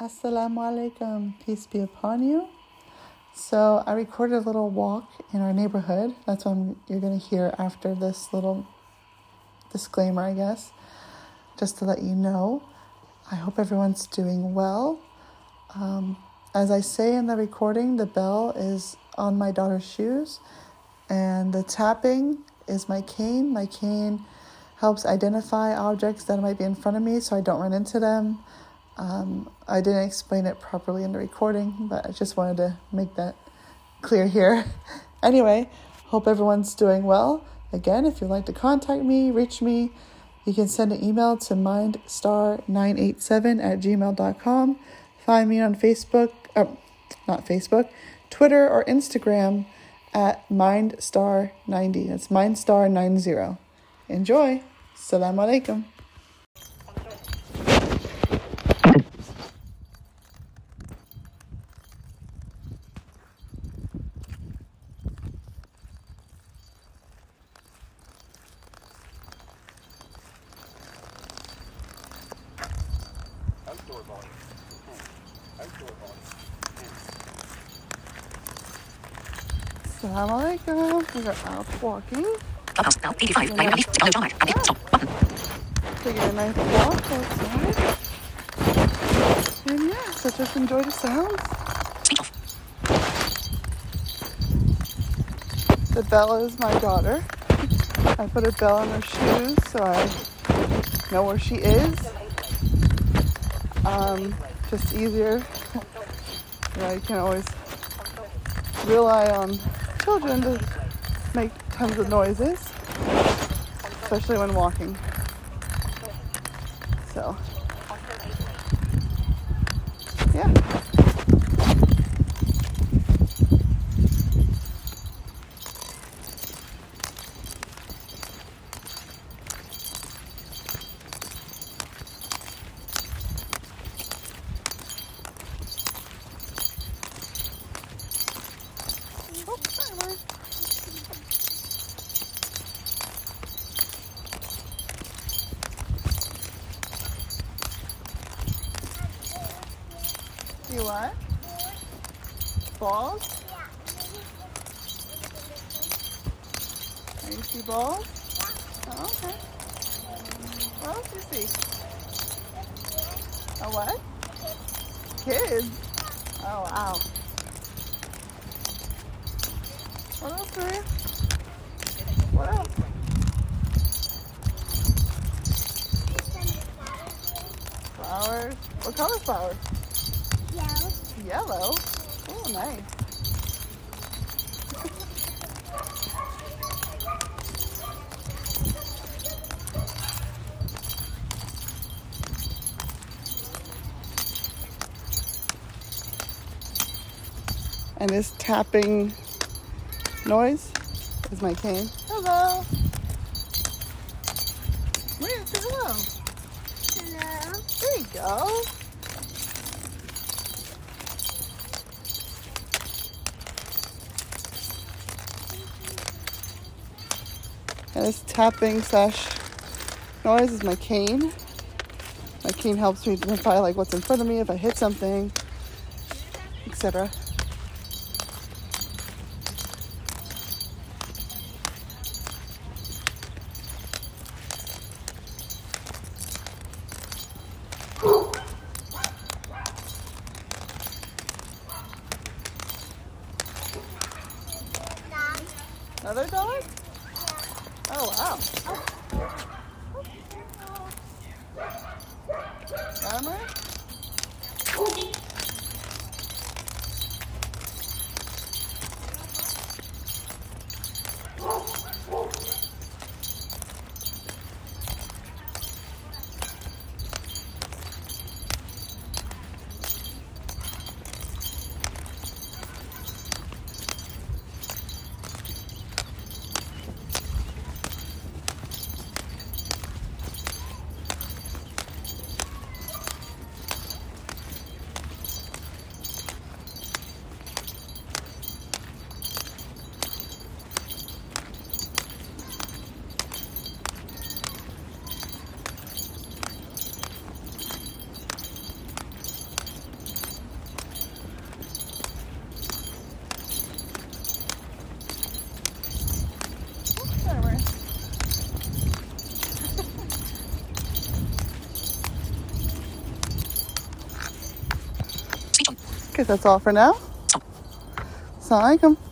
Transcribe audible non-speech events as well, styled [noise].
Assalamu alaikum, peace be upon you. So, I recorded a little walk in our neighborhood. That's what you're going to hear after this little disclaimer, I guess, just to let you know. I hope everyone's doing well. Um, as I say in the recording, the bell is on my daughter's shoes, and the tapping is my cane. My cane helps identify objects that might be in front of me so I don't run into them. Um, I didn't explain it properly in the recording, but I just wanted to make that clear here. [laughs] anyway, hope everyone's doing well. Again, if you'd like to contact me, reach me, you can send an email to mindstar987 at gmail.com. Find me on Facebook, uh, not Facebook, Twitter or Instagram at mindstar90. That's mindstar90. Enjoy. Assalamu alaikum. Outdoor volume. Outdoor volume. Assalamu alaikum. We are out walking. Clubhouse now 85. Nine Abby. Follow John Abby. Stop. Button. Taking a nice walk outside. And yeah, so just enjoy the sounds. The bell is my daughter. I put a bell on her shoes so I know where she is. Um, just easier. You know, you can always rely on children to make tons of noises, especially when walking. So, yeah. You what? Balls? Can you see balls? Oh, okay. What else do you see? A what? Kids? Oh, wow. What else? Flowers. What color flowers? Yellow. Yellow? Oh, nice. And this tapping noise is my cane. Hello. Where? Say hello. Hello. There you go. And this tapping slash noise is my cane. My cane helps me identify like what's in front of me if I hit something, etc. Another dog? Oh wow. Armor? That's all for now. Stop. Assalamualaikum.